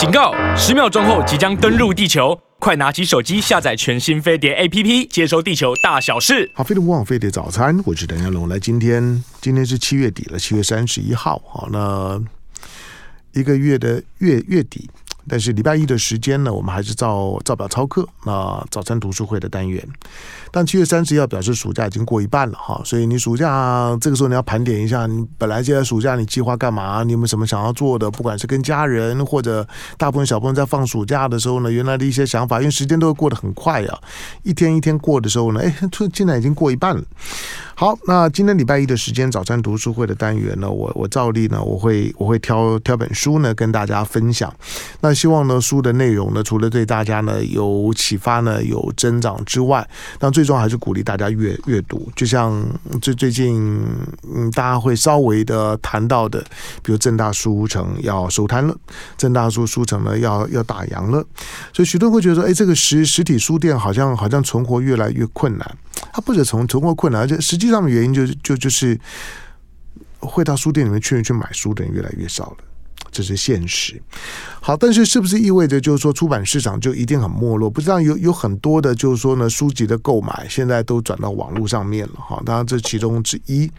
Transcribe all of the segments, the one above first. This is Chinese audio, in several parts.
警告！十秒钟后即将登陆地球，快拿起手机下载全新飞碟 APP，接收地球大小事。好，飞碟网飞碟早餐，我是邓家龙。来，今天今天是七月底了，七月三十一号。好，那一个月的月月底。但是礼拜一的时间呢，我们还是照照表操课。那早餐读书会的单元，但七月三十一号表示暑假已经过一半了哈，所以你暑假这个时候你要盘点一下，你本来现在暑假你计划干嘛？你有没有什么想要做的？不管是跟家人或者大部分小朋友在放暑假的时候呢，原来的一些想法，因为时间都会过得很快啊，一天一天过的时候呢，哎，突然现在已经过一半了。好，那今天礼拜一的时间，早餐读书会的单元呢，我我照例呢，我会我会挑挑本书呢，跟大家分享。那希望呢，书的内容呢，除了对大家呢有启发呢，有增长之外，但最重要还是鼓励大家阅阅读。就像最最近，嗯，大家会稍微的谈到的，比如正大书城要收摊了，正大书书城呢要要打烊了，所以许多人会觉得说，哎，这个实实体书店好像好像存活越来越困难。它不止存存活困难，而且实际上的原因就是就就是会到书店里面去去买书的人越来越少了，这是现实。好，但是是不是意味着就是说出版市场就一定很没落？不知道有有很多的，就是说呢，书籍的购买现在都转到网络上面了哈。当然这其中之一。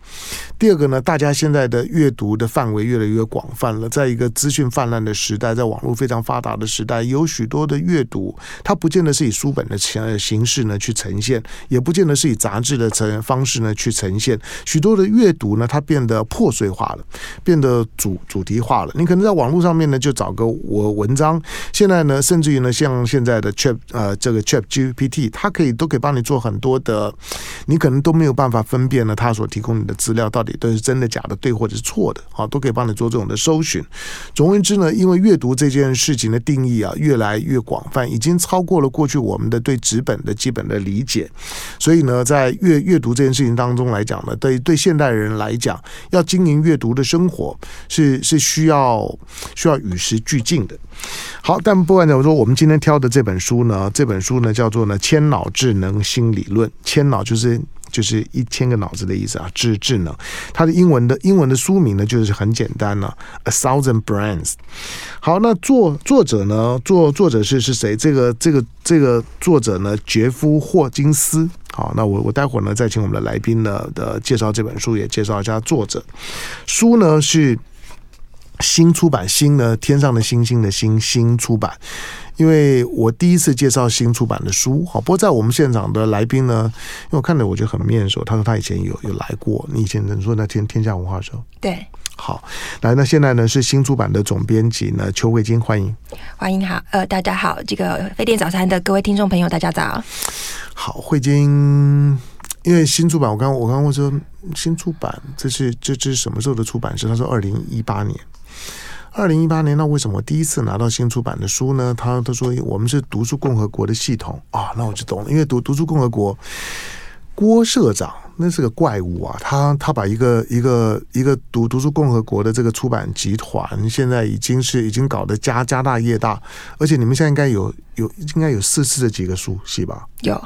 第二个呢，大家现在的阅读的范围越来越广泛了，在一个资讯泛滥的时代，在网络非常发达的时代，有许多的阅读，它不见得是以书本的形形式呢去呈现，也不见得是以杂志的呈方式呢去呈现。许多的阅读呢，它变得破碎化了，变得主主题化了。你可能在网络上面呢，就找个。我文章现在呢，甚至于呢，像现在的 Chat 呃，这个 Chat GPT，它可以都可以帮你做很多的，你可能都没有办法分辨呢，它所提供你的资料到底都是真的假的，对或者是错的，好，都可以帮你做这种的搜寻。总而言之呢，因为阅读这件事情的定义啊，越来越广泛，已经超过了过去我们的对纸本的基本的理解，所以呢，在阅阅读这件事情当中来讲呢，对对现代人来讲，要经营阅读的生活是是需要需要与时俱进的。好，但不管怎么说，我们今天挑的这本书呢，这本书呢叫做呢《千脑智能新理论》，千脑就是就是一千个脑子的意思啊，智智能。它的英文的英文的书名呢就是很简单了，《A Thousand Brains》。好，那作作者呢，作作者是是谁？这个这个这个作者呢，杰夫霍金斯。好，那我我待会儿呢再请我们的来宾呢的介绍这本书，也介绍一下作者。书呢是。新出版，新呢，天上的星星的星，新出版。因为我第一次介绍新出版的书，好，不过在我们现场的来宾呢，因为我看着我觉得很面熟，他说他以前有有来过，你以前能说那天天下文化的时候，对，好，来，那现在呢是新出版的总编辑呢邱慧金，欢迎，欢迎好，呃，大家好，这个飞碟早餐的各位听众朋友，大家早，好，慧金，因为新出版，我刚我刚问说新出版，这是这这是什么时候的出版社？他说二零一八年。二零一八年，那为什么第一次拿到新出版的书呢？他他说我们是读书共和国的系统啊，那我就懂了。因为读读书共和国，郭社长那是个怪物啊，他他把一个一个一个读读书共和国的这个出版集团，现在已经是已经搞得家家大业大，而且你们现在应该有有应该有四次的几个书系吧？有。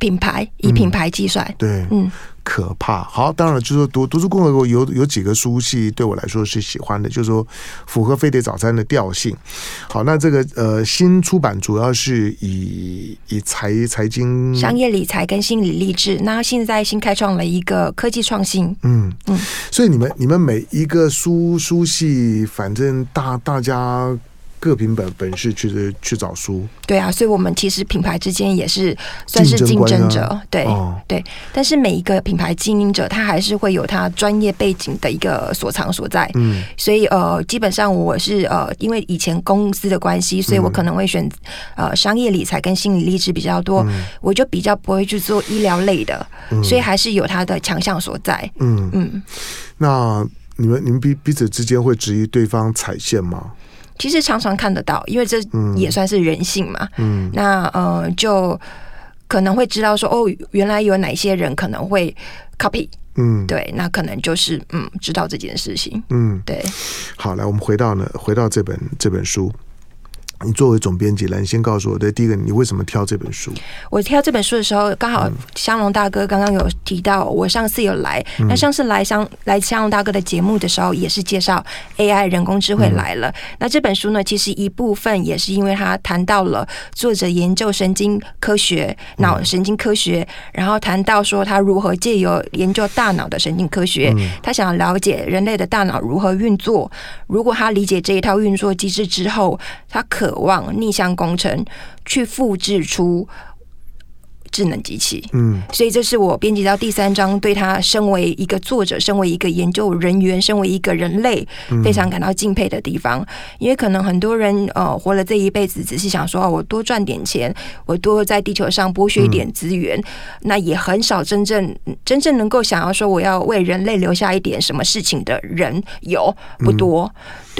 品牌以品牌计算，嗯，对，嗯，可怕。好，当然就是说读读书共和国有有几个书系对我来说是喜欢的，就是说符合飞碟早餐的调性。好，那这个呃新出版主要是以以财财经、商业理财跟心理励志。那现在新开创了一个科技创新，嗯嗯。所以你们你们每一个书书系，反正大大家。各凭本本事去去找书，对啊，所以我们其实品牌之间也是算是竞争者，啊、对、哦、对。但是每一个品牌经营者，他还是会有他专业背景的一个所长所在。嗯，所以呃，基本上我是呃，因为以前公司的关系，所以我可能会选呃商业理财跟心理励志比较多，嗯、我就比较不会去做医疗类的，嗯、所以还是有他的强项所在。嗯。嗯，那你们你们彼彼此之间会质疑对方踩线吗？其实常常看得到，因为这也算是人性嘛。嗯，那呃，就可能会知道说，哦，原来有哪些人可能会 copy。嗯，对，那可能就是嗯，知道这件事情。嗯，对。好，来，我们回到呢，回到这本这本书，你作为总编辑来，你先告诉我，对，第一个，你为什么挑这本书？我挑这本书的时候，刚好香龙大哥刚刚有提到，我上次有来，嗯、那上次来香来香龙大哥的节目的时候，也是介绍 AI 人工智慧来了。嗯、那这本书呢，其实一部分也是因为他谈到了作者研究神经科学、脑神经科学，嗯、然后谈到说他如何借由研究大脑的神经科学，嗯、他想要了解人类的大脑如何运作。如果他理解这一套运作机制之后，他可渴望逆向工程去复制出智能机器，嗯，所以这是我编辑到第三章，对他身为一个作者，身为一个研究人员，身为一个人类，非常感到敬佩的地方。因为可能很多人呃活了这一辈子，只是想说，我多赚点钱，我多在地球上剥削一点资源，那也很少真正真正能够想要说我要为人类留下一点什么事情的人有不多。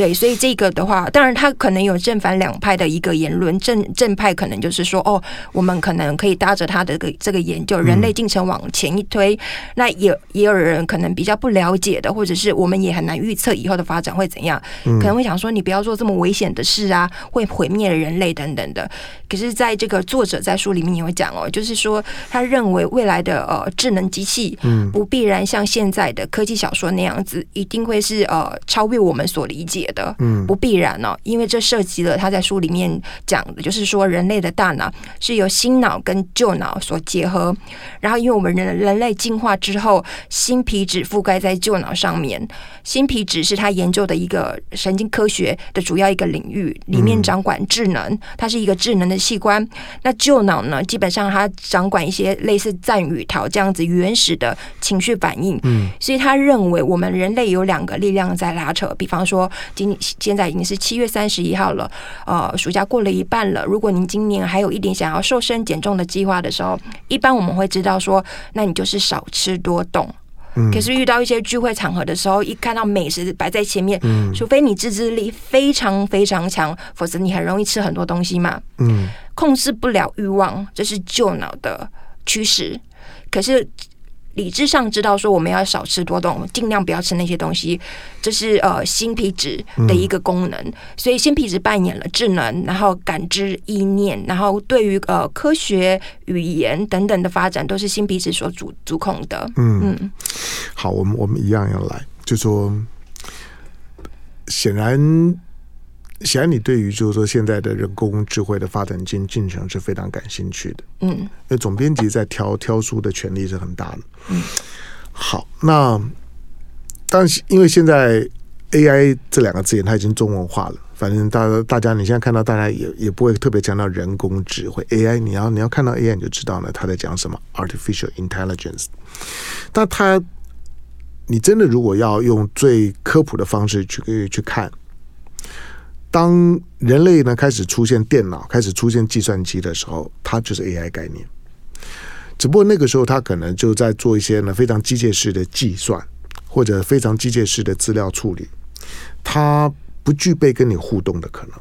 对，所以这个的话，当然他可能有正反两派的一个言论。正正派可能就是说，哦，我们可能可以搭着他的这个这个研究，人类进程往前一推。嗯、那也也有人可能比较不了解的，或者是我们也很难预测以后的发展会怎样，嗯、可能会想说，你不要做这么危险的事啊，会毁灭了人类等等的。可是，在这个作者在书里面也会讲哦，就是说，他认为未来的呃智能机器，嗯，不必然像现在的科技小说那样子，一定会是呃超越我们所理解的，嗯，不必然哦，因为这涉及了他在书里面讲的，就是说人类的大脑是由新脑跟旧脑所结合，然后因为我们人人类进化之后，新皮质覆盖在旧脑上面，新皮质是他研究的一个神经科学的主要一个领域，里面掌管智能，它是一个智能的。器官，那旧脑呢？基本上它掌管一些类似赞与逃这样子原始的情绪反应。嗯，所以他认为我们人类有两个力量在拉扯。比方说，今现在已经是七月三十一号了，呃，暑假过了一半了。如果您今年还有一点想要瘦身减重的计划的时候，一般我们会知道说，那你就是少吃多动。可是遇到一些聚会场合的时候，一看到美食摆在前面，嗯，除非你自制力非常非常强，否则你很容易吃很多东西嘛。嗯，控制不了欲望，这是旧脑的趋势。可是。理智上知道说我们要少吃多动，尽量不要吃那些东西，这是呃新皮质的一个功能。嗯、所以新皮质扮演了智能，然后感知意念，然后对于呃科学语言等等的发展，都是新皮质所主主控的。嗯嗯，好，我们我们一样要来，就说显然。显然，你对于就是说现在的人工智慧的发展进进程是非常感兴趣的。嗯，因为总编辑在挑挑书的权利是很大的。嗯，好，那但是因为现在 AI 这两个字眼它已经中文化了，反正大家大家你现在看到大家也也不会特别强调人工智慧 AI，你要你要看到 AI 你就知道呢他在讲什么 artificial intelligence。但他你真的如果要用最科普的方式去去看。当人类呢开始出现电脑、开始出现计算机的时候，它就是 AI 概念。只不过那个时候，它可能就在做一些呢非常机械式的计算，或者非常机械式的资料处理，它不具备跟你互动的可能。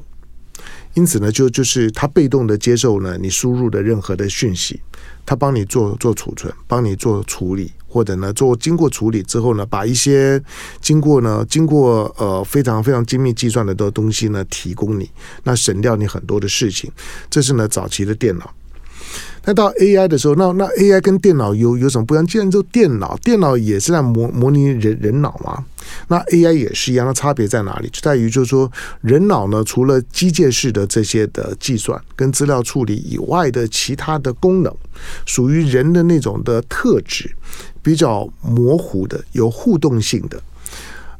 因此呢，就就是它被动的接受呢你输入的任何的讯息，它帮你做做储存，帮你做处理。或者呢，做经过处理之后呢，把一些经过呢，经过呃非常非常精密计算的的东西呢，提供你，那省掉你很多的事情。这是呢早期的电脑。那到 AI 的时候，那那 AI 跟电脑有有什么不一样？既然做电脑，电脑也是在模模拟人人脑嘛。那 AI 也是一样，的差别在哪里？就在于就是说，人脑呢，除了机械式的这些的计算跟资料处理以外的其他的功能，属于人的那种的特质。比较模糊的、有互动性的，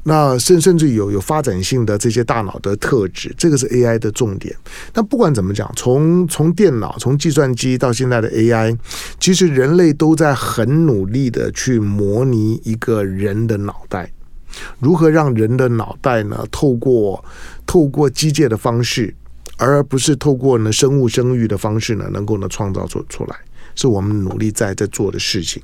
那甚甚至有有发展性的这些大脑的特质，这个是 AI 的重点。但不管怎么讲，从从电脑、从计算机到现在的 AI，其实人类都在很努力的去模拟一个人的脑袋，如何让人的脑袋呢，透过透过机械的方式，而不是透过呢生物生育的方式呢，能够呢创造出出来，是我们努力在在做的事情。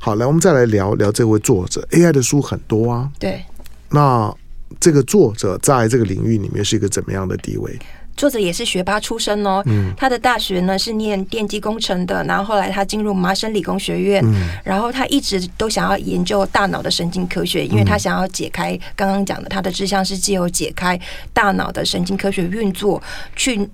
好，来，我们再来聊聊这位作者。AI 的书很多啊，对。那这个作者在这个领域里面是一个怎么样的地位？作者也是学霸出身哦。嗯，他的大学呢是念电机工程的，然后后来他进入麻省理工学院。嗯，然后他一直都想要研究大脑的神经科学，因为他想要解开刚刚讲的，他的志向是借由解开大脑的神经科学运作去。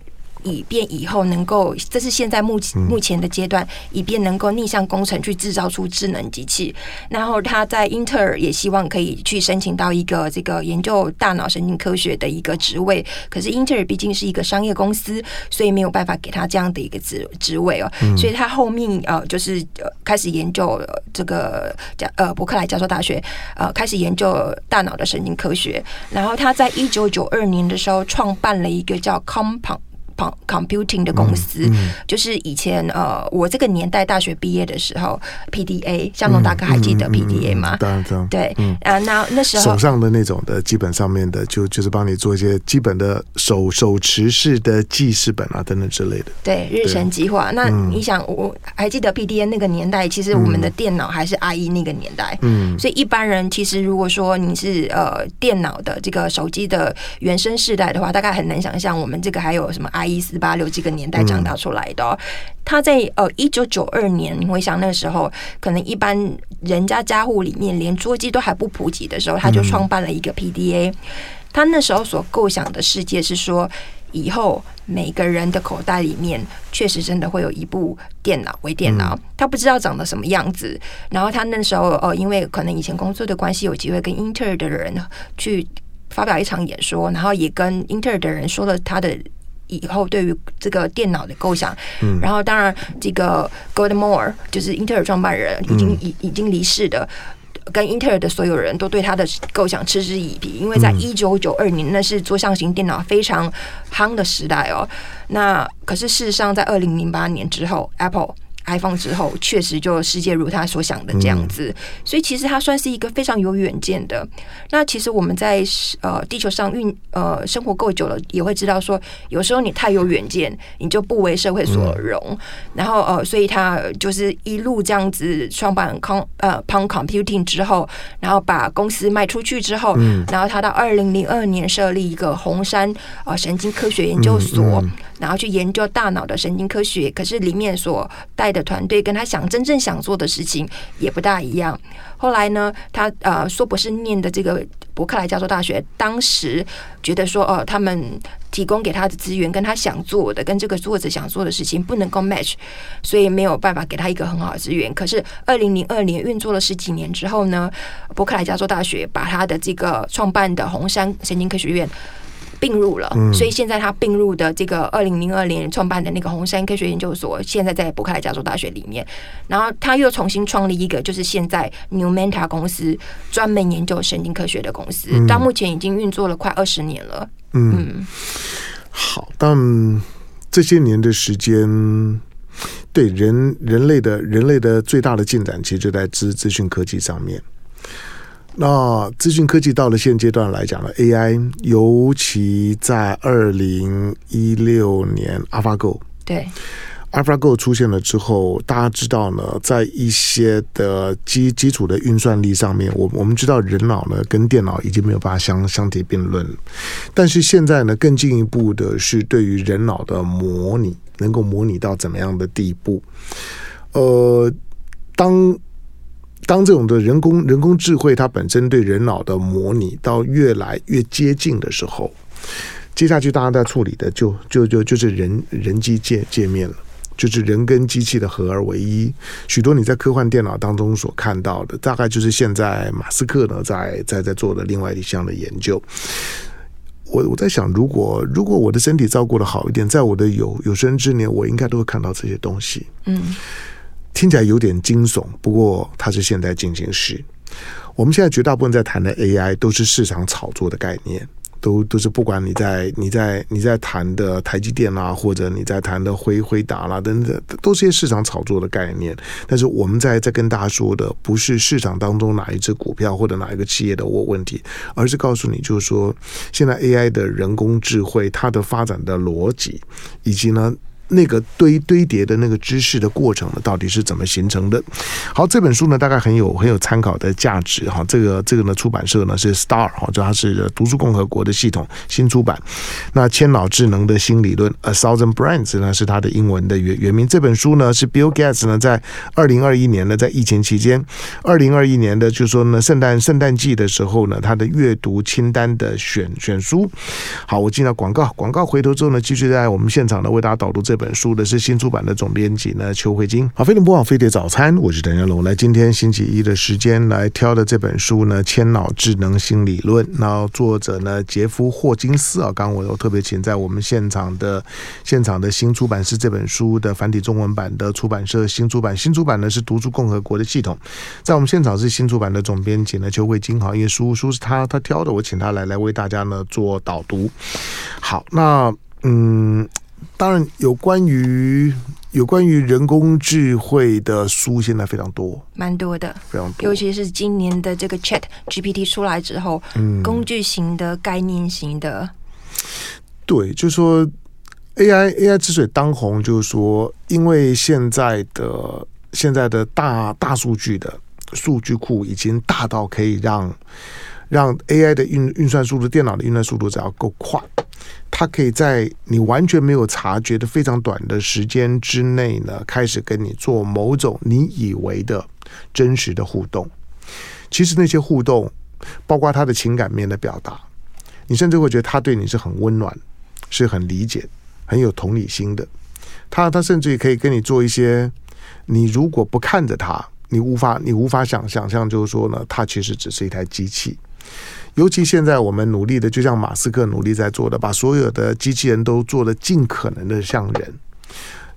以便以后能够，这是现在目前目前的阶段，以便能够逆向工程去制造出智能机器。然后他在英特尔也希望可以去申请到一个这个研究大脑神经科学的一个职位。可是英特尔毕竟是一个商业公司，所以没有办法给他这样的一个职职位哦。所以他后面呃就是呃开始研究这个叫呃伯克莱教授大学呃开始研究大脑的神经科学。然后他在一九九二年的时候创办了一个叫 Compound。Computing 的公司，嗯嗯、就是以前呃，我这个年代大学毕业的时候，PDA，像龙大哥还记得 PDA 吗？当然知道。对，嗯、啊，那那时候手上的那种的基本上面的，就就是帮你做一些基本的手手持式的记事本啊等等之类的。对，日程计划。那你想，我还记得 PDA 那个年代，其实我们的电脑还是 IE 那个年代，嗯，所以一般人其实如果说你是呃电脑的这个手机的原生世代的话，大概很难想象我们这个还有什么 IE。一四八六这个年代长大出来的、哦，他在呃一九九二年，你会想那个时候，可能一般人家家户里面连桌机都还不普及的时候，他就创办了一个 PDA。他那时候所构想的世界是说，以后每个人的口袋里面确实真的会有一部电脑、微电脑，他不知道长得什么样子。然后他那时候呃，因为可能以前工作的关系，有机会跟英特尔的人去发表一场演说，然后也跟英特尔的人说了他的。以后对于这个电脑的构想，嗯，然后当然这个 Gordon Moore 就是英特尔创办人，已经已已经离世的，跟英特尔的所有人都对他的构想嗤之以鼻，因为在一九九二年那是桌上型电脑非常夯的时代哦。那可是事实上，在二零零八年之后，Apple。iPhone 之后，确实就世界如他所想的这样子，所以其实他算是一个非常有远见的。那其实我们在呃地球上运呃生活够久了，也会知道说，有时候你太有远见，你就不为社会所容。然后呃，所以他就是一路这样子创办 Com 呃 Pound Computing 之后，然后把公司卖出去之后，然后他到二零零二年设立一个红杉呃神经科学研究所。然后去研究大脑的神经科学，可是里面所带的团队跟他想真正想做的事情也不大一样。后来呢，他呃说博士念的这个伯克莱加州大学，当时觉得说哦，他们提供给他的资源跟他想做的，跟这个作者想做的事情不能够 match，所以没有办法给他一个很好的资源。可是二零零二年运作了十几年之后呢，伯克莱加州大学把他的这个创办的红杉神经科学院。并入了，所以现在他并入的这个二零零二年创办的那个红杉科学研究所，现在在伯克莱加州大学里面。然后他又重新创立一个，就是现在 Numenta 公司专门研究神经科学的公司，到目前已经运作了快二十年了。嗯，好，但这些年的时间，对人人类的人类的最大的进展，其实就在资资讯科技上面。那资讯科技到了现阶段来讲呢，AI 尤其在二零一六年，AlphaGo 对 AlphaGo 出现了之后，大家知道呢，在一些的基基础的运算力上面，我我们知道人脑呢跟电脑已经没有办法相相提并论，但是现在呢更进一步的是对于人脑的模拟，能够模拟到怎么样的地步？呃，当当这种的人工人工智慧，它本身对人脑的模拟到越来越接近的时候，接下去大家在处理的就就就就是人人机界界面了，就是人跟机器的合而为一。许多你在科幻电脑当中所看到的，大概就是现在马斯克呢在在在做的另外一项的研究。我我在想，如果如果我的身体照顾得好一点，在我的有有生之年，我应该都会看到这些东西。嗯。听起来有点惊悚，不过它是现在进行时。我们现在绝大部分在谈的 AI 都是市场炒作的概念，都都是不管你在你在你在谈的台积电啊，或者你在谈的辉辉达啦等等，都是些市场炒作的概念。但是我们在在跟大家说的，不是市场当中哪一只股票或者哪一个企业的我问题，而是告诉你，就是说现在 AI 的人工智慧它的发展的逻辑，以及呢。那个堆堆叠的那个知识的过程呢，到底是怎么形成的？好，这本书呢，大概很有很有参考的价值哈。这个这个呢，出版社呢是 Star 哈，就它是读书共和国的系统新出版。那千脑智能的新理论 A Thousand Brains 呢是它的英文的原原名。这本书呢是 Bill Gates 呢在二零二一年呢在疫情期间，二零二一年的就是说呢圣诞圣诞季的时候呢他的阅读清单的选选书。好，我进了广告，广告回头之后呢，继续在我们现场呢为大家导读这本书的是新出版的总编辑呢邱慧金。好，飞碟播报飞碟早餐，我是陈家龙。来，今天星期一的时间来挑的这本书呢，《千脑智能新理论》。那作者呢，杰夫霍金斯啊，刚刚我又特别请在我们现场的现场的新出版是这本书的繁体中文版的出版社新出版，新出版呢是读书共和国的系统，在我们现场是新出版的总编辑呢邱慧金。好，因为书书是他他挑的，我请他来来为大家呢做导读。好，那嗯。当然，有关于有关于人工智慧的书，现在非常多，蛮多的，非常多。尤其是今年的这个 Chat GPT 出来之后，嗯，工具型的、概念型的，对，就是说 AI AI 之所以当红，就是说，因为现在的现在的大大数据的数据库已经大到可以让让 AI 的运运算速度、电脑的运算速度只要够快。它可以在你完全没有察觉的非常短的时间之内呢，开始跟你做某种你以为的真实的互动。其实那些互动，包括他的情感面的表达，你甚至会觉得他对你是很温暖，是很理解、很有同理心的。他他甚至也可以跟你做一些，你如果不看着他，你无法你无法想想象，就是说呢，他其实只是一台机器。尤其现在我们努力的，就像马斯克努力在做的，把所有的机器人都做得尽可能的像人，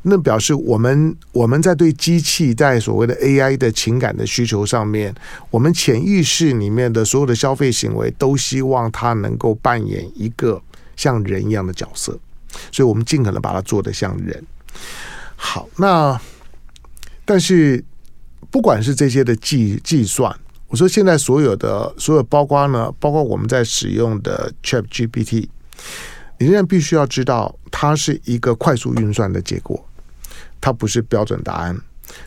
那表示我们我们在对机器在所谓的 AI 的情感的需求上面，我们潜意识里面的所有的消费行为都希望它能够扮演一个像人一样的角色，所以我们尽可能把它做得像人。好，那但是不管是这些的计计算。我说，现在所有的所有，包括呢，包括我们在使用的 ChatGPT，你仍然必须要知道，它是一个快速运算的结果，它不是标准答案，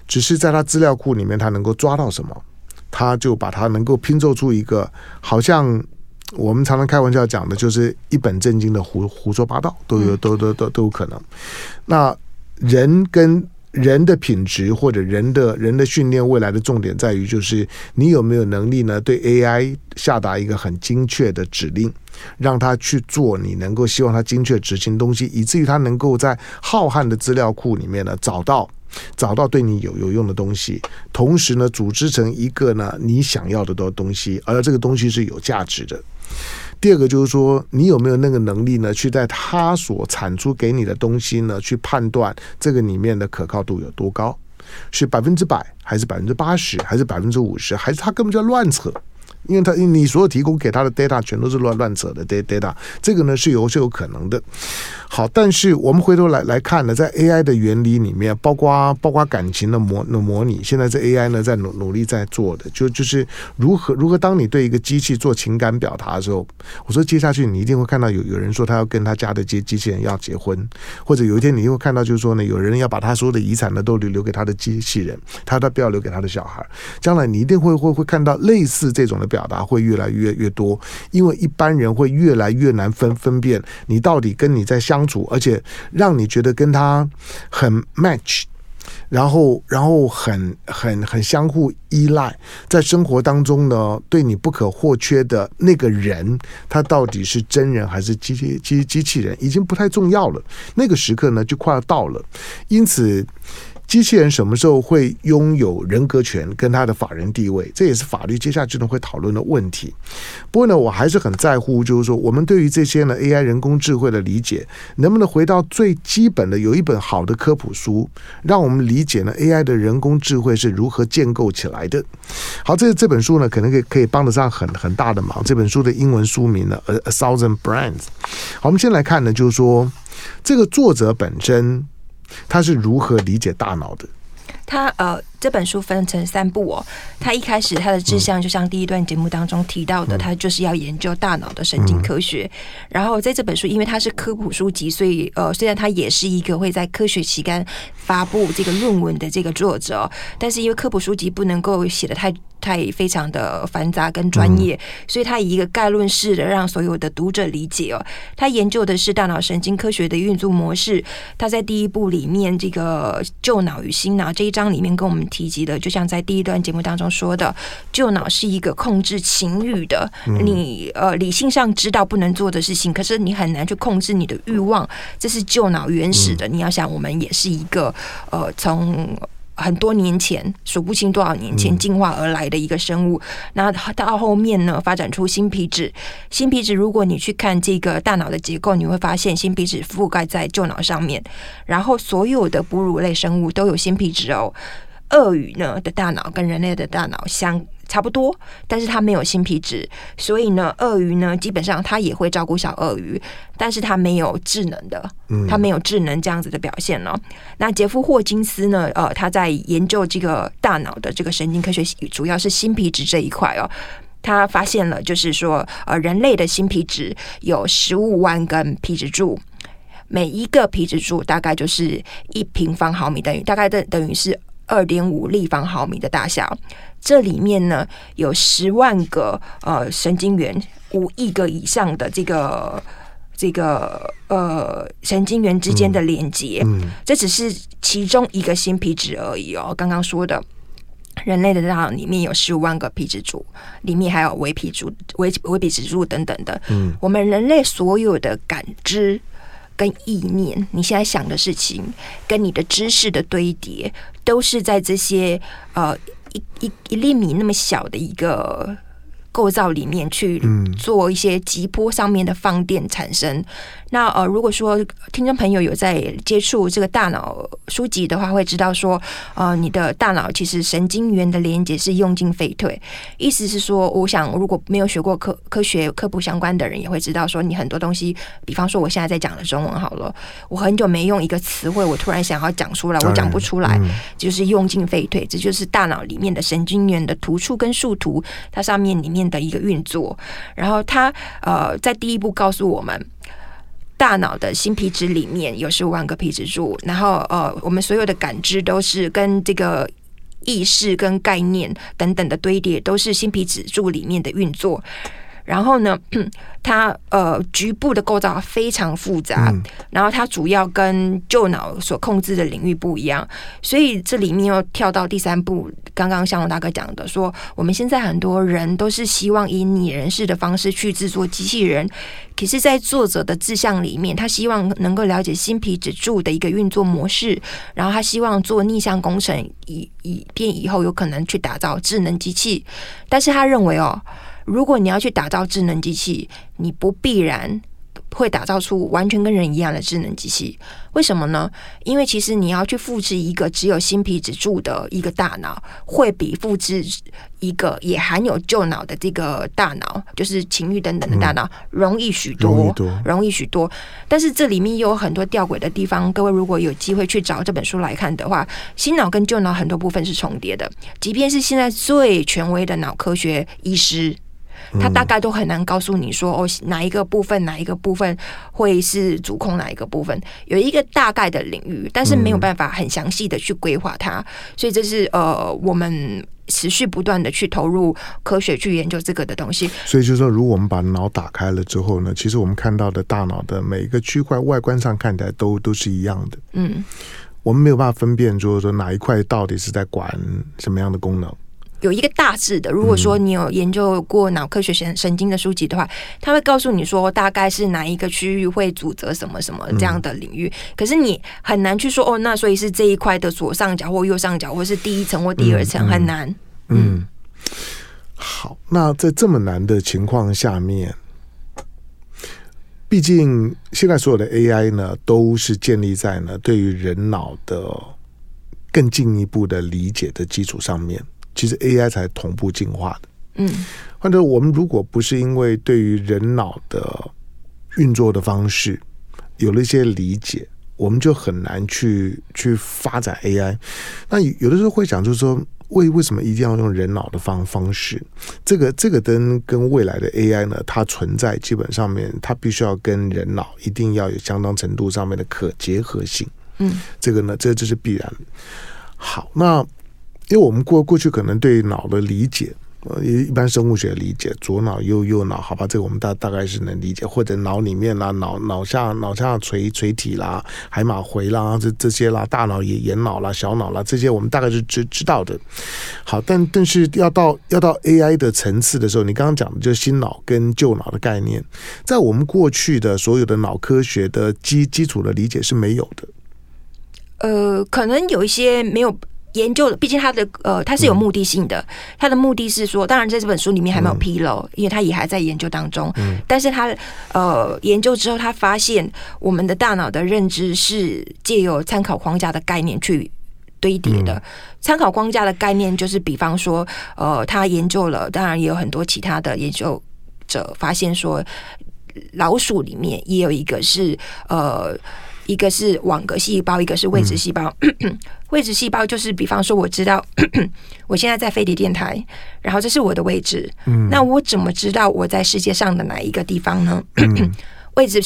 只是在它资料库里面，它能够抓到什么，它就把它能够拼凑出一个，好像我们常常开玩笑讲的，就是一本正经的胡胡说八道，都有都都都都有可能。那人跟人的品质或者人的人的训练，未来的重点在于，就是你有没有能力呢？对 AI 下达一个很精确的指令，让他去做你能够希望他精确执行东西，以至于他能够在浩瀚的资料库里面呢找到找到对你有有用的东西，同时呢组织成一个呢你想要的东东西，而这个东西是有价值的。第二个就是说，你有没有那个能力呢？去在他所产出给你的东西呢，去判断这个里面的可靠度有多高，是百分之百，还是百分之八十，还是百分之五十，还是他根本就乱扯？因为他你所有提供给他的 data 全都是乱乱扯的 data，这个呢是有是有可能的。好，但是我们回头来来看呢，在 AI 的原理里面，包括包括感情的模的模拟，现在这 AI 呢在努努力在做的，就就是如何如何当你对一个机器做情感表达的时候，我说接下去你一定会看到有有人说他要跟他家的机机器人要结婚，或者有一天你会看到就是说呢，有人要把他所有的遗产呢都留留给他的机器人，他他不要留给他的小孩，将来你一定会会会看到类似这种的。表达会越来越越多，因为一般人会越来越难分分辨你到底跟你在相处，而且让你觉得跟他很 match，然后然后很很很相互依赖，在生活当中呢，对你不可或缺的那个人，他到底是真人还是机器机机器人，已经不太重要了。那个时刻呢，就快要到了，因此。机器人什么时候会拥有人格权跟他的法人地位？这也是法律接下去呢会讨论的问题。不过呢，我还是很在乎，就是说，我们对于这些呢 AI 人工智慧的理解，能不能回到最基本的，有一本好的科普书，让我们理解呢 AI 的人工智慧是如何建构起来的。好，这这本书呢，可能可以可以帮得上很很大的忙。这本书的英文书名呢，《A A Thousand Brains》。好，我们先来看呢，就是说，这个作者本身。他是如何理解大脑的？他呃，这本书分成三部哦。他一开始他的志向就像第一段节目当中提到的，他就是要研究大脑的神经科学。然后在这本书，因为它是科普书籍，所以呃，虽然他也是一个会在科学期刊发布这个论文的这个作者，但是因为科普书籍不能够写的太。太非常的繁杂跟专业，所以他以一个概论式的让所有的读者理解哦。他研究的是大脑神经科学的运作模式。他在第一部里面这个旧脑与新脑这一章里面跟我们提及的，就像在第一段节目当中说的，旧脑是一个控制情欲的，你呃理性上知道不能做的事情，可是你很难去控制你的欲望，这是旧脑原始的。你要想，我们也是一个呃从。很多年前，数不清多少年前进化而来的一个生物。那到后面呢，发展出新皮质。新皮质，如果你去看这个大脑的结构，你会发现新皮质覆盖在旧脑上面。然后，所有的哺乳类生物都有新皮质哦。鳄鱼呢的大脑跟人类的大脑相差不多，但是它没有新皮质，所以呢，鳄鱼呢基本上它也会照顾小鳄鱼，但是它没有智能的，它没有智能这样子的表现了。那杰夫霍金斯呢？呃，他在研究这个大脑的这个神经科学，主要是新皮质这一块哦。他发现了，就是说，呃，人类的新皮质有十五万根皮质柱，每一个皮质柱大概就是一平方毫米，等于大概等等于是。二点五立方毫米的大小，这里面呢有十万个呃神经元，五亿个以上的这个这个呃神经元之间的连接，嗯嗯、这只是其中一个新皮质而已哦。刚刚说的，人类的大脑里面有十五万个皮质柱，里面还有微皮柱、微微皮质柱等等的。嗯，我们人类所有的感知。跟意念，你现在想的事情，跟你的知识的堆叠，都是在这些呃一一一粒米那么小的一个。构造里面去做一些急波上面的放电产生。嗯、那呃，如果说听众朋友有在接触这个大脑书籍的话，会知道说，呃，你的大脑其实神经元的连接是用进废退。意思是说，我想如果没有学过科科学科普相关的人，也会知道说，你很多东西，比方说我现在在讲的中文好了，我很久没用一个词汇，我突然想要讲出来，我讲不出来，嗯、就是用进废退，这就是大脑里面的神经元的突触跟树突，它上面里面。的一个运作，然后它呃，在第一步告诉我们，大脑的新皮质里面有十五万个皮质柱，然后呃，我们所有的感知都是跟这个意识跟概念等等的堆叠，都是新皮质柱里面的运作。然后呢，它呃局部的构造非常复杂，嗯、然后它主要跟旧脑所控制的领域不一样，所以这里面又跳到第三步，刚刚向我大哥讲的，说我们现在很多人都是希望以拟人式的方式去制作机器人，可是，在作者的志向里面，他希望能够了解新皮质柱的一个运作模式，然后他希望做逆向工程，以以便以后有可能去打造智能机器，但是他认为哦。如果你要去打造智能机器，你不必然会打造出完全跟人一样的智能机器。为什么呢？因为其实你要去复制一个只有新皮质柱的一个大脑，会比复制一个也含有旧脑的这个大脑，就是情欲等等的大脑，容易许多，容易多，容易许多。但是这里面又有很多吊诡的地方。各位如果有机会去找这本书来看的话，新脑跟旧脑很多部分是重叠的。即便是现在最权威的脑科学医师。他大概都很难告诉你说哦，哪一个部分，哪一个部分会是主控，哪一个部分有一个大概的领域，但是没有办法很详细的去规划它，所以这是呃，我们持续不断的去投入科学去研究这个的东西。所以就是说，如果我们把脑打开了之后呢，其实我们看到的大脑的每一个区块外观上看起来都都是一样的。嗯，我们没有办法分辨，就是说哪一块到底是在管什么样的功能。有一个大致的，如果说你有研究过脑科学神神经的书籍的话，他会告诉你说大概是哪一个区域会阻责什么什么这样的领域。可是你很难去说哦，那所以是这一块的左上角或右上角，或是第一层或第二层，很难。嗯，嗯，好，那在这么难的情况下面，毕竟现在所有的 AI 呢，都是建立在呢对于人脑的更进一步的理解的基础上面。其实 AI 才同步进化的，嗯，或者我们如果不是因为对于人脑的运作的方式有了一些理解，我我们就很难去去发展 AI。那有的时候会讲，就是说。为为什么一定要用人脑的方方式？这个这个跟跟未来的 AI 呢，它存在基本上面，它必须要跟人脑一定要有相当程度上面的可结合性。嗯，这个呢，这这是必然。好，那因为我们过过去可能对脑的理解。呃，一般生物学理解，左脑右右脑，好吧，这个我们大大概是能理解，或者脑里面啦，脑脑下脑下垂垂体啦，海马回啦，这这些啦，大脑也眼脑啦，小脑啦，这些我们大概是知知道的。好，但但是要到要到 AI 的层次的时候，你刚刚讲的就是新脑跟旧脑的概念，在我们过去的所有的脑科学的基基础的理解是没有的。呃，可能有一些没有。研究的，毕竟他的呃，他是有目的性的。他的目的是说，当然在这本书里面还没有披露，因为他也还在研究当中。但是他呃研究之后，他发现我们的大脑的认知是借由参考框架的概念去堆叠的。参考框架的概念就是，比方说，呃，他研究了，当然也有很多其他的研究者发现说，老鼠里面也有一个是呃。一个是网格细胞，一个是位置细胞。嗯、位置细胞就是，比方说，我知道 我现在在飞碟电台，然后这是我的位置。嗯、那我怎么知道我在世界上的哪一个地方呢？嗯、位置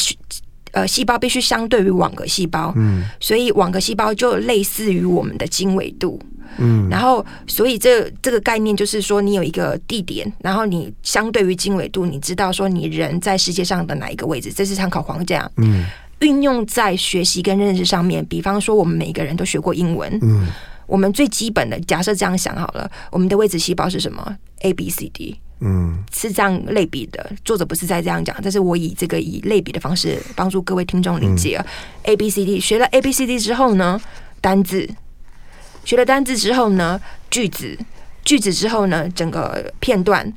呃细胞必须相对于网格细胞，嗯、所以网格细胞就类似于我们的经纬度。嗯，然后所以这这个概念就是说，你有一个地点，然后你相对于经纬度，你知道说你人在世界上的哪一个位置，这是参考框架。嗯。运用在学习跟认识上面，比方说，我们每个人都学过英文。嗯，我们最基本的假设这样想好了，我们的位置细胞是什么？A B C D。嗯，是这样类比的。作者不是在这样讲，但是我以这个以类比的方式帮助各位听众理解。嗯，A B C D 学了 A B C D 之后呢，单字学了单字之后呢，句子句子之后呢，整个片段，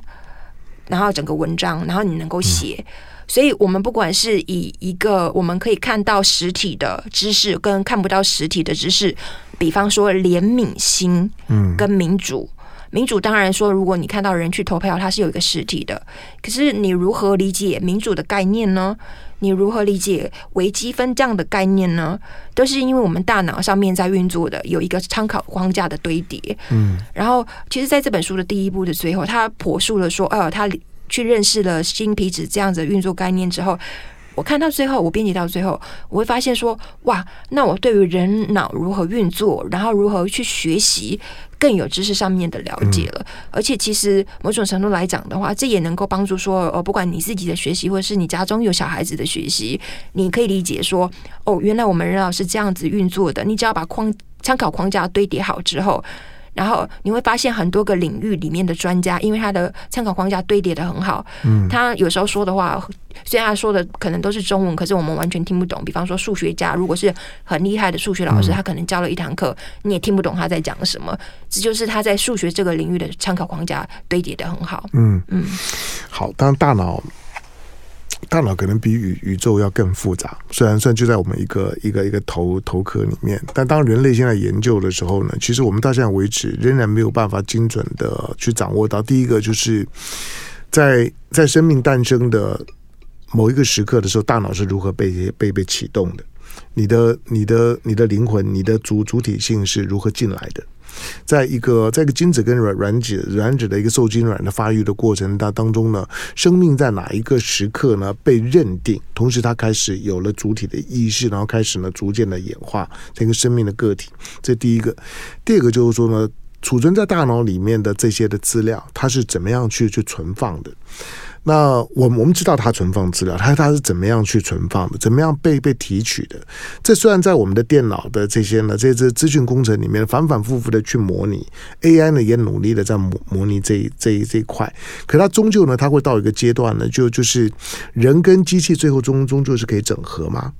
然后整个文章，然后你能够写。嗯所以，我们不管是以一个我们可以看到实体的知识，跟看不到实体的知识，比方说怜悯心，嗯，跟民主，民主当然说，如果你看到人去投票，它是有一个实体的。可是，你如何理解民主的概念呢？你如何理解微积分这样的概念呢？都是因为我们大脑上面在运作的，有一个参考框架的堆叠。嗯，然后，其实在这本书的第一部的最后，他婆述了说，哦，他。去认识了新皮质这样子的运作概念之后，我看到最后，我编辑到最后，我会发现说，哇，那我对于人脑如何运作，然后如何去学习，更有知识上面的了解了。而且，其实某种程度来讲的话，这也能够帮助说，哦，不管你自己的学习，或者是你家中有小孩子的学习，你可以理解说，哦，原来我们人脑是这样子运作的。你只要把框参考框架堆叠好之后。然后你会发现很多个领域里面的专家，因为他的参考框架堆叠的很好，嗯，他有时候说的话，虽然他说的可能都是中文，可是我们完全听不懂。比方说数学家，如果是很厉害的数学老师，他可能教了一堂课，你也听不懂他在讲什么。这就是他在数学这个领域的参考框架堆叠的很好。嗯嗯，好，当大脑。大脑可能比宇宇宙要更复杂，虽然算就在我们一个一个一个头头壳里面，但当人类现在研究的时候呢，其实我们到现在为止仍然没有办法精准的去掌握到。第一个就是在在生命诞生的某一个时刻的时候，大脑是如何被被被启动的？你的你的你的灵魂，你的主主体性是如何进来的？在一个在一个精子跟卵卵子卵子的一个受精卵的发育的过程当当中呢，生命在哪一个时刻呢被认定？同时，它开始有了主体的意识，然后开始呢逐渐的演化成一个生命的个体。这第一个，第二个就是说呢，储存在大脑里面的这些的资料，它是怎么样去去存放的？那我们我们知道它存放资料，它它是怎么样去存放的，怎么样被被提取的？这虽然在我们的电脑的这些呢，这些资讯工程里面反反复复的去模拟，AI 呢也努力的在模模拟这这一这一块，可它终究呢，它会到一个阶段呢，就就是人跟机器最后终终究是可以整合吗？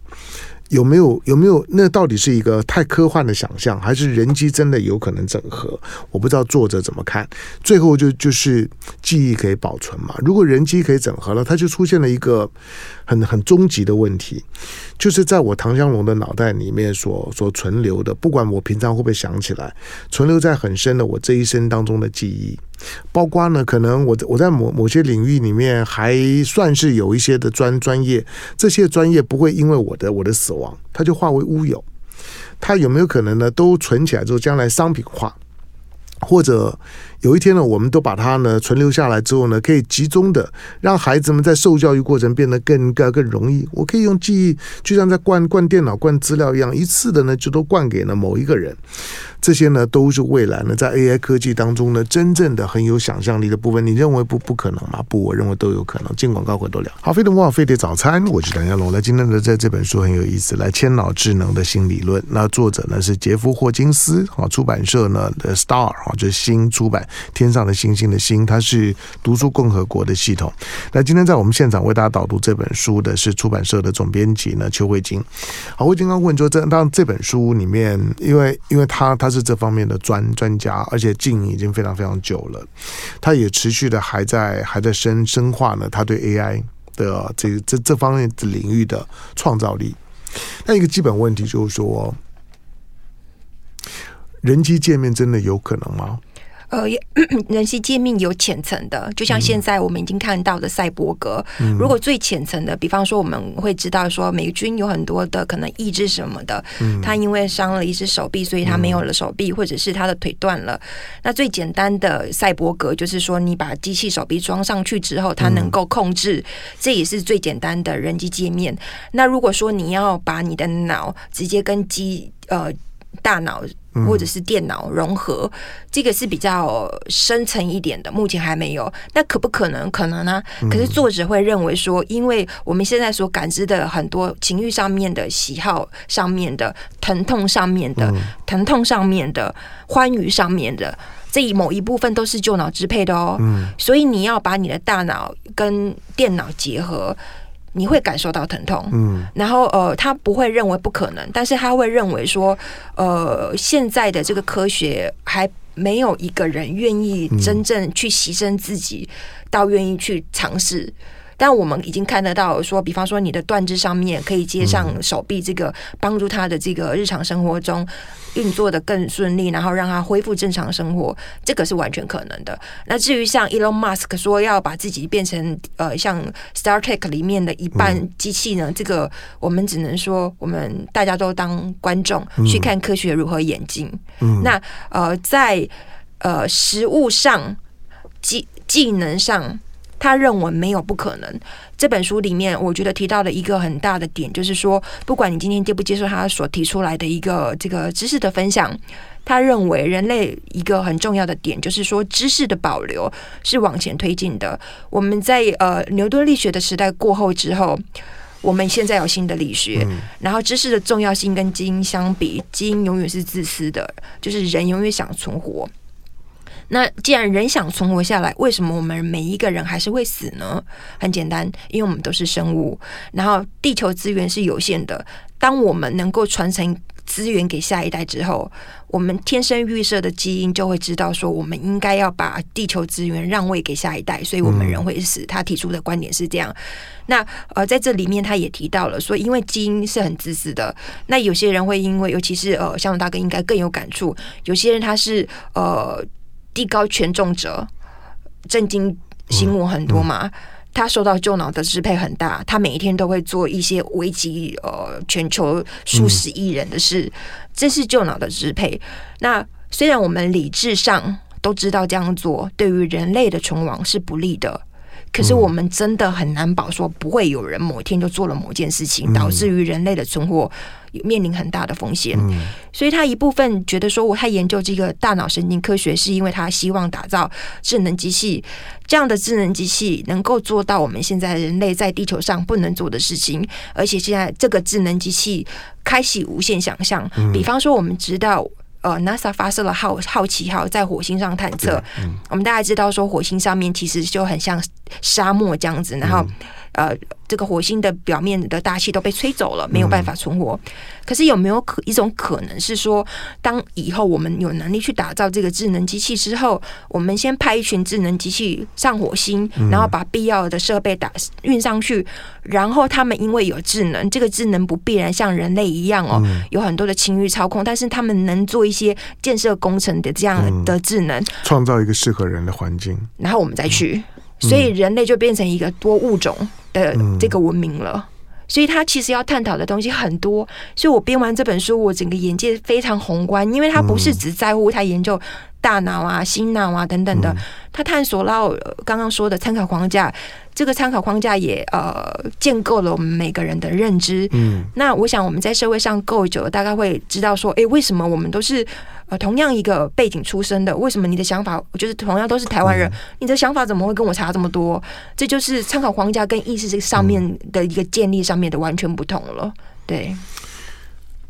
有没有有没有？那到底是一个太科幻的想象，还是人机真的有可能整合？我不知道作者怎么看。最后就就是记忆可以保存嘛？如果人机可以整合了，它就出现了一个很很终极的问题，就是在我唐湘龙的脑袋里面所所存留的，不管我平常会不会想起来，存留在很深的我这一生当中的记忆。包括呢，可能我我在某某些领域里面还算是有一些的专专业，这些专业不会因为我的我的死亡，它就化为乌有。它有没有可能呢？都存起来之后，将来商品化，或者？有一天呢，我们都把它呢存留下来之后呢，可以集中的让孩子们在受教育过程变得更更更容易。我可以用记忆，就像在灌灌电脑、灌资料一样，一次的呢就都灌给了某一个人。这些呢都是未来呢在 AI 科技当中呢真正的很有想象力的部分。你认为不不可能吗？不，我认为都有可能。进广告回头聊。好，飞碟文化飞碟早餐，我是梁家龙。来，今天的在这本书很有意思，来千脑智能的新理论。那作者呢是杰夫霍金斯，啊，出版社呢的 Star 啊，就是新出版。天上的星星的星，它是读书共和国的系统。那今天在我们现场为大家导读这本书的是出版社的总编辑呢邱慧晶。好，慧金刚问说，这当这本书里面，因为因为他他是这方面的专专家，而且经营已经非常非常久了，他也持续的还在还在深深化呢，他对 AI 的这这这方面的领域的创造力。那一个基本问题就是说，人机界面真的有可能吗？呃，人机界面有浅层的，就像现在我们已经看到的赛博格。嗯、如果最浅层的，比方说我们会知道说美军有很多的可能意志什么的，嗯、他因为伤了一只手臂，所以他没有了手臂，嗯、或者是他的腿断了。那最简单的赛博格就是说，你把机器手臂装上去之后，它能够控制，嗯、这也是最简单的人机界面。那如果说你要把你的脑直接跟机呃大脑。或者是电脑融合，嗯、这个是比较深层一点的，目前还没有。那可不可能？可能呢、啊？可是作者会认为说，因为我们现在所感知的很多情欲上面的喜好、上面的疼痛、上面的疼痛、上面的欢愉、上面的这一某一部分都是旧脑支配的哦。嗯、所以你要把你的大脑跟电脑结合。你会感受到疼痛，嗯，然后呃，他不会认为不可能，但是他会认为说，呃，现在的这个科学还没有一个人愿意真正去牺牲自己，到愿意去尝试。但我们已经看得到，说，比方说你的断肢上面可以接上手臂，这个帮助他的这个日常生活中运作的更顺利，然后让他恢复正常生活，这个是完全可能的。那至于像 Elon Musk 说要把自己变成呃像 Star Trek 里面的一半机器呢，这个我们只能说，我们大家都当观众去看科学如何演进。那呃，在呃实物上技技能上。他认为没有不可能。这本书里面，我觉得提到的一个很大的点，就是说，不管你今天接不接受他所提出来的一个这个知识的分享，他认为人类一个很重要的点，就是说，知识的保留是往前推进的。我们在呃牛顿力学的时代过后之后，我们现在有新的理学，然后知识的重要性跟基因相比，基因永远是自私的，就是人永远想存活。那既然人想存活下来，为什么我们每一个人还是会死呢？很简单，因为我们都是生物，然后地球资源是有限的。当我们能够传承资源给下一代之后，我们天生预设的基因就会知道说，我们应该要把地球资源让位给下一代，所以我们人会死。他提出的观点是这样。那呃，在这里面他也提到了说，因为基因是很自私的。那有些人会因为，尤其是呃，向大哥应该更有感触。有些人他是呃。地高权重者，震惊新闻很多嘛？他受到旧脑的支配很大，他每一天都会做一些危及呃全球数十亿人的事，这是旧脑的支配。那虽然我们理智上都知道这样做对于人类的存亡是不利的，可是我们真的很难保说不会有人某一天就做了某件事情，导致于人类的存活。面临很大的风险，所以他一部分觉得说，我他研究这个大脑神经科学，是因为他希望打造智能机器，这样的智能机器能够做到我们现在人类在地球上不能做的事情，而且现在这个智能机器开启无限想象。比方说，我们知道，呃，NASA 发射了好好奇号在火星上探测，我们大家知道说，火星上面其实就很像沙漠这样子，然后。呃，这个火星的表面的大气都被吹走了，没有办法存活。嗯、可是有没有可一种可能是说，当以后我们有能力去打造这个智能机器之后，我们先派一群智能机器上火星，然后把必要的设备打运上去，然后他们因为有智能，这个智能不必然像人类一样哦，有很多的情欲操控，但是他们能做一些建设工程的这样的智能，创造一个适合人的环境，然后我们再去。所以人类就变成一个多物种的这个文明了。所以他其实要探讨的东西很多。所以我编完这本书，我整个眼界非常宏观，因为他不是只在乎他研究大脑啊、心脑啊等等的，他探索到刚刚说的参考框架。这个参考框架也呃建构了我们每个人的认知。嗯，那我想我们在社会上够久了，大概会知道说，哎，为什么我们都是。呃，同样一个背景出身的，为什么你的想法我觉得同样都是台湾人，嗯、你的想法怎么会跟我差这么多？这就是参考框架跟意识这个上面的一个建立上面的完全不同了。对。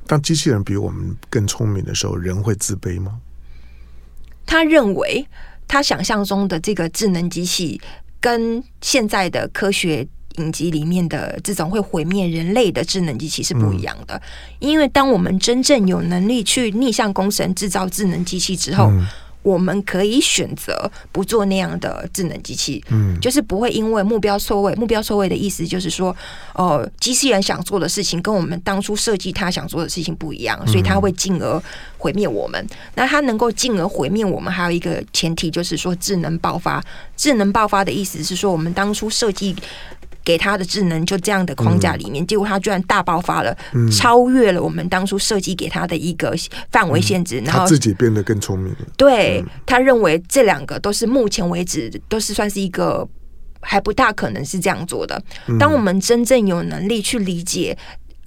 当机器人比我们更聪明的时候，人会自卑吗？他认为他想象中的这个智能机器跟现在的科学。影集里面的这种会毁灭人类的智能机器是不一样的，因为当我们真正有能力去逆向工程制造智能机器之后。我们可以选择不做那样的智能机器，嗯，就是不会因为目标错位。目标错位的意思就是说，哦、呃，机器人想做的事情跟我们当初设计他想做的事情不一样，所以他会进而毁灭我们。那他能够进而毁灭我们，还有一个前提就是说智能爆发。智能爆发的意思是说，我们当初设计。给他的智能就这样的框架里面，嗯、结果他居然大爆发了，嗯、超越了我们当初设计给他的一个范围限制，嗯、然后他自己变得更聪明了。对，嗯、他认为这两个都是目前为止都是算是一个还不大可能是这样做的。当我们真正有能力去理解。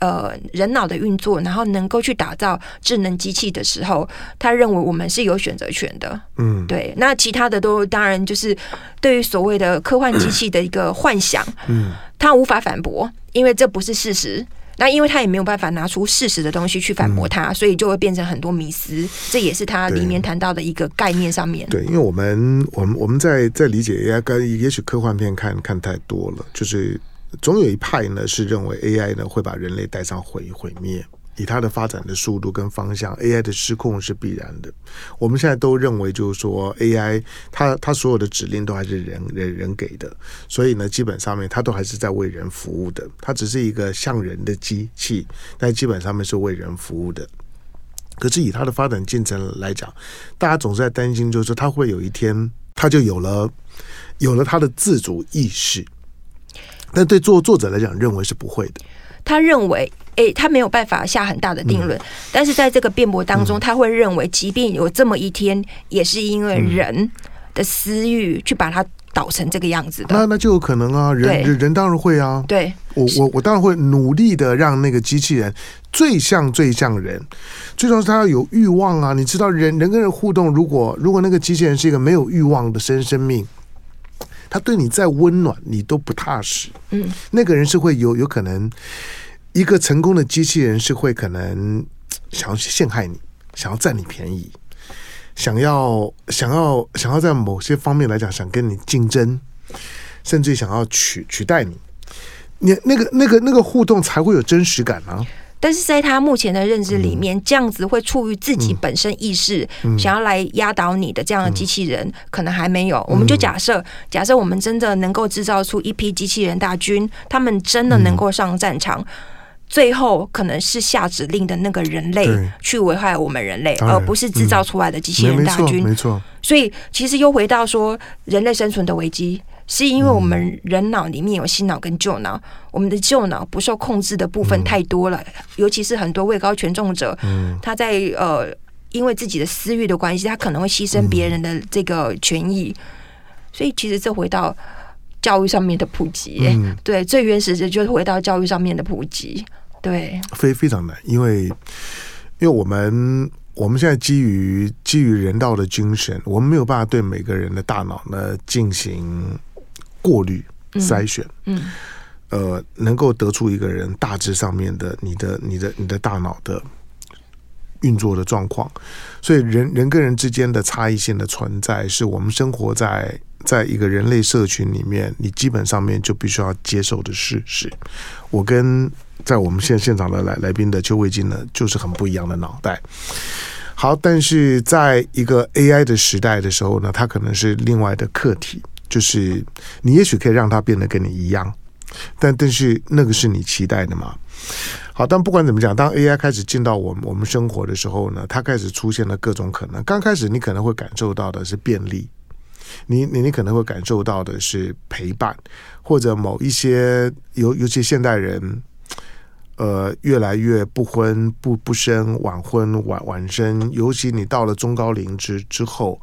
呃，人脑的运作，然后能够去打造智能机器的时候，他认为我们是有选择权的。嗯，对。那其他的都当然就是对于所谓的科幻机器的一个幻想。嗯，他无法反驳，因为这不是事实。那因为他也没有办法拿出事实的东西去反驳他，嗯、所以就会变成很多迷思。这也是他里面谈到的一个概念上面。对，因为我们我们我们在在理解 AI，跟也许科幻片看看太多了，就是。总有一派呢是认为 AI 呢会把人类带上毁毁灭，以它的发展的速度跟方向，AI 的失控是必然的。我们现在都认为就是说 AI 它它所有的指令都还是人人人给的，所以呢基本上面它都还是在为人服务的，它只是一个像人的机器，但基本上面是为人服务的。可是以它的发展进程来讲，大家总是在担心，就是说它会有一天它就有了有了它的自主意识。但对作作者来讲，认为是不会的。他认为，诶、欸，他没有办法下很大的定论。嗯、但是在这个辩驳当中，嗯、他会认为，即便有这么一天，也是因为人的私欲去把它导成这个样子的。那那就有可能啊，人对人当然会啊。对，我我我当然会努力的让那个机器人最像最像人。最重要是他要有欲望啊！你知道人，人人跟人互动，如果如果那个机器人是一个没有欲望的生生命。他对你再温暖，你都不踏实。嗯，那个人是会有有可能，一个成功的机器人是会可能 想要去陷害你，想要占你便宜，想要想要想要在某些方面来讲，想跟你竞争，甚至想要取取代你。你那个那个那个互动才会有真实感啊。但是在他目前的认知里面，这样子会出于自己本身意识，想要来压倒你的这样的机器人，可能还没有。我们就假设，假设我们真的能够制造出一批机器人大军，他们真的能够上战场，最后可能是下指令的那个人类去危害我们人类，而不是制造出来的机器人大军。没错。所以其实又回到说，人类生存的危机。是因为我们人脑里面有新脑跟旧脑，我们的旧脑不受控制的部分太多了，尤其是很多位高权重者，他在呃因为自己的私欲的关系，他可能会牺牲别人的这个权益，所以其实这回到教育上面的普及，对，最原始的就是回到教育上面的普及，对，非非常难，因为因为我们我们现在基于基于人道的精神，我们没有办法对每个人的大脑呢进行。过滤筛选，嗯，嗯呃，能够得出一个人大致上面的你的、你的、你的大脑的运作的状况。所以人人跟人之间的差异性的存在，是我们生活在在一个人类社群里面，你基本上面就必须要接受的事实。我跟在我们现现场的来来宾的邱卫金呢，就是很不一样的脑袋。好，但是在一个 AI 的时代的时候呢，它可能是另外的课题，就是你也许可以让它变得跟你一样，但但是那个是你期待的嘛？好，但不管怎么讲，当 AI 开始进到我们我们生活的时候呢，它开始出现了各种可能。刚开始你可能会感受到的是便利，你你你可能会感受到的是陪伴，或者某一些尤尤其现代人，呃，越来越不婚不不生，晚婚晚晚生，尤其你到了中高龄之之后。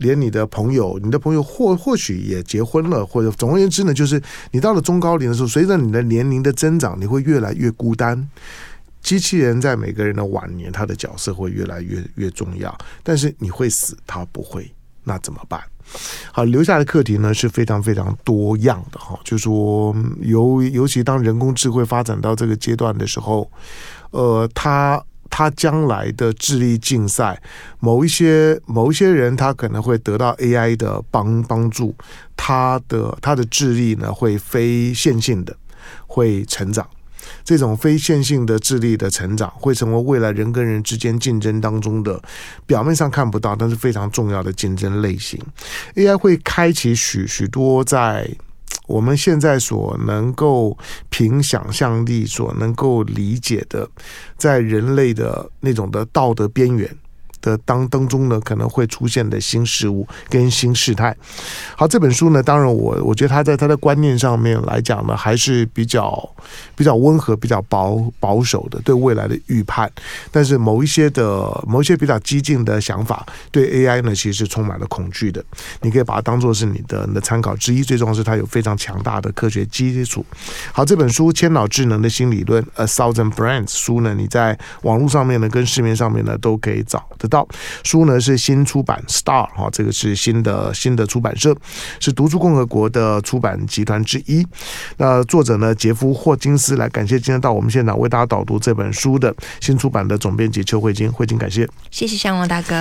连你的朋友，你的朋友或或许也结婚了，或者总而言之呢，就是你到了中高龄的时候，随着你的年龄的增长，你会越来越孤单。机器人在每个人的晚年，它的角色会越来越越重要。但是你会死，它不会，那怎么办？好，留下的课题呢是非常非常多样的哈。就说，尤尤其当人工智慧发展到这个阶段的时候，呃，它。他将来的智力竞赛，某一些某一些人，他可能会得到 AI 的帮帮助，他的他的智力呢会非线性的会成长，这种非线性的智力的成长，会成为未来人跟人之间竞争当中的表面上看不到，但是非常重要的竞争类型。AI 会开启许许多在。我们现在所能够凭想象力所能够理解的，在人类的那种的道德边缘。的当当中呢，可能会出现的新事物跟新事态。好，这本书呢，当然我我觉得他在他的观念上面来讲呢，还是比较比较温和、比较保保守的对未来的预判。但是某一些的某一些比较激进的想法，对 AI 呢，其实是充满了恐惧的。你可以把它当做是你的你的参考之一。最重要是它有非常强大的科学基础。好，这本书《千脑智能的新理论》A Thousand Brains 书呢，你在网络上面呢，跟市面上面呢，都可以找得到。书呢是新出版，Star 哈，这个是新的新的出版社，是读书共和国的出版集团之一。那作者呢，杰夫霍金斯来感谢今天到我们现场为大家导读这本书的新出版的总编辑邱慧晶，慧晶感谢，谢谢香龙大哥。